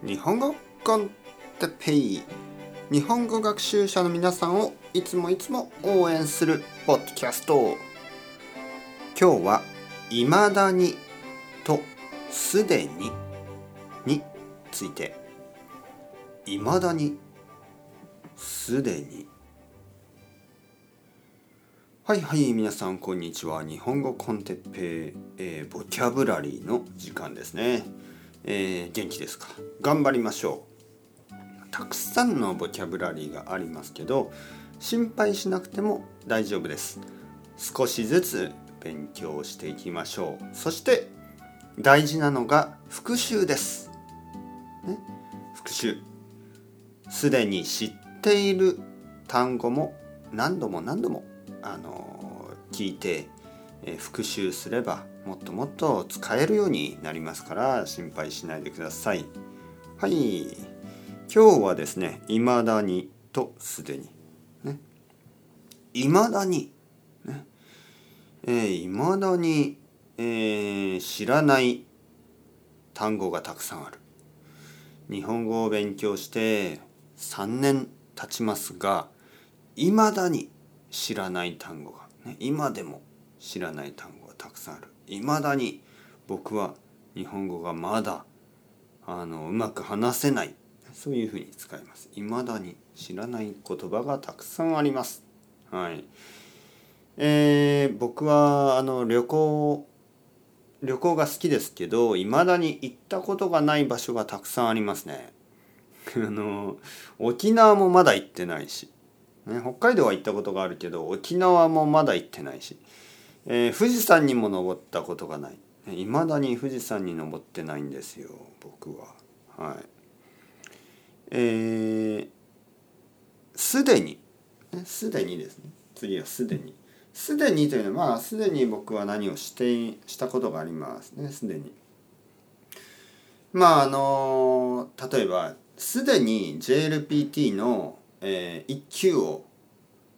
日本語コンテペイ日本語学習者の皆さんをいつもいつも応援するポッドキャスト。今日は「いまだに」と「すでに」について「いまだに」「すでに」はいはい皆さんこんにちは。日本語コンテッペイ、えー、ボキャブラリーの時間ですね、えー、元気ですか？頑張りましょう。たくさんのボキャブラリーがありますけど心配しなくても大丈夫です。少しずつ勉強していきましょう。そして大事なのが復習です、ね、復習。すでに知っている単語も何度も何度もあの聞いて、え、復習すればもっともっと使えるようになりますから心配しないでください。はい。今日はですね、未だにとすでに。ね。未だに。ね。えー、未だに、えー、知らない単語がたくさんある。日本語を勉強して3年経ちますが、未だに知らない単語が、ね、今でも知らない単語がたくさんある。いまだに僕は日本語がまだあのうまく話せない。そういうふうに使います。いまだに知らない言葉がたくさんあります。はい。えー、僕はあの旅行旅行が好きですけどいまだに行ったことがない場所がたくさんありますね。あの沖縄もまだ行ってないし。ね、北海道は行ったことがあるけど沖縄もまだ行ってないし、えー、富士山にも登ったことがない。いまだに富士山に登ってないんですよ僕は。はい。えす、ー、でに。すで、にですね。次はすでに。すでにというのはまあすでに僕は何をしてしたことがありますねすでに。まああの例えばすでに JLPT のえー、1級を、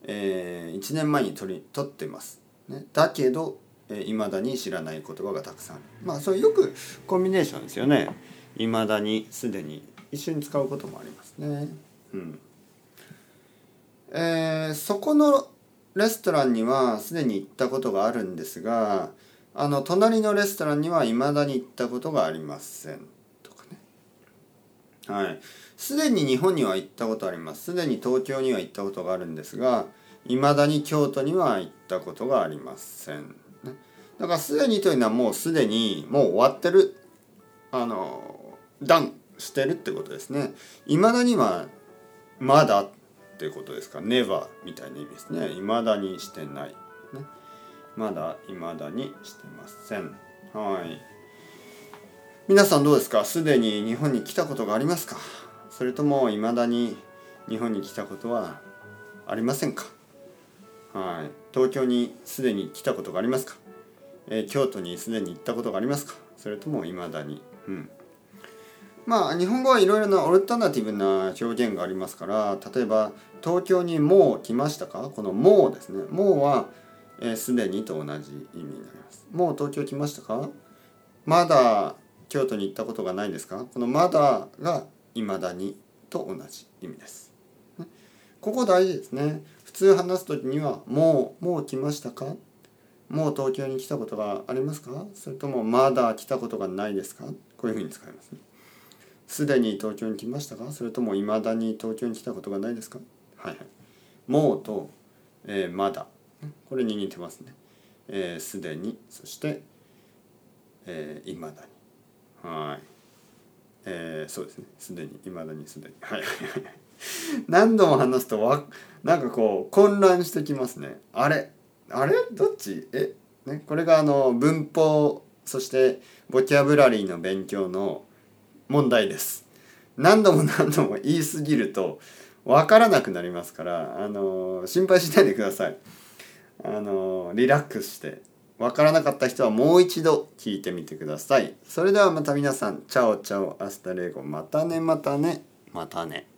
えー、1年前に取り取ってます。ね、だけどいま、えー、だに知らない言葉がたくさんある。まあそれよくコンビネーションですよね。いまだにすでに一緒に使うこともありますね。うんえー、そこのレストランにはすでに行ったことがあるんですがあの隣のレストランにはいまだに行ったことがありませんとかね。はい。すでに日本には行ったことありますすでに東京には行ったことがあるんですがいまだに京都には行ったことがありません、だからすでにというのはもうすでにもう終わってるあのダンしてるってことですね。いまだにはまだっていうことですか？never みたいな意味ですね。いまだにしてない、ね、まだいまだにしてません。はい。皆さんどうですか？すでに日本に来たことがありますか？それとも未だに日本に来たことはありませんか？はい。東京にすでに来たことがありますか、えー、京都にすでに行ったことがありますか？それとも未だに？うん。まあ日本語はいろいろなオルタナティブな表現がありますから例えば東京にもう来ましたか？このもうですね。もうはすで、にと同じ意味になります。もう東京来ましたか？まだ京都に行ったことがないですか？このまだが未だにと同じ意味です。ここ大事ですね。普通話す時には、もう、もう来ましたか？もう東京に来たことがありますか？それともまだ来たことがないですか？こういうふうに使いますね。すでに東京に来ましたか？それとも未だに東京に来たことがないですか？はいはい。もうと、えー、まだ。これに似てますね。えー、すでに、そして、えー、未だに。はい。えー、そうですね。すでにいまだにすでに。はい何度も話すとわなんかこう混乱してきますね。あれあれ？どっち？え、ね、これがあの文法そしてボキャブラリーの勉強の問題です。何度も何度も言い過ぎると分からなくなりますからあの心配しないでください。あのリラックスして。わからなかった人はもう一度聞いてみてください。それではまた皆さん、 chao chao, hasta luego、またね。またね、またね。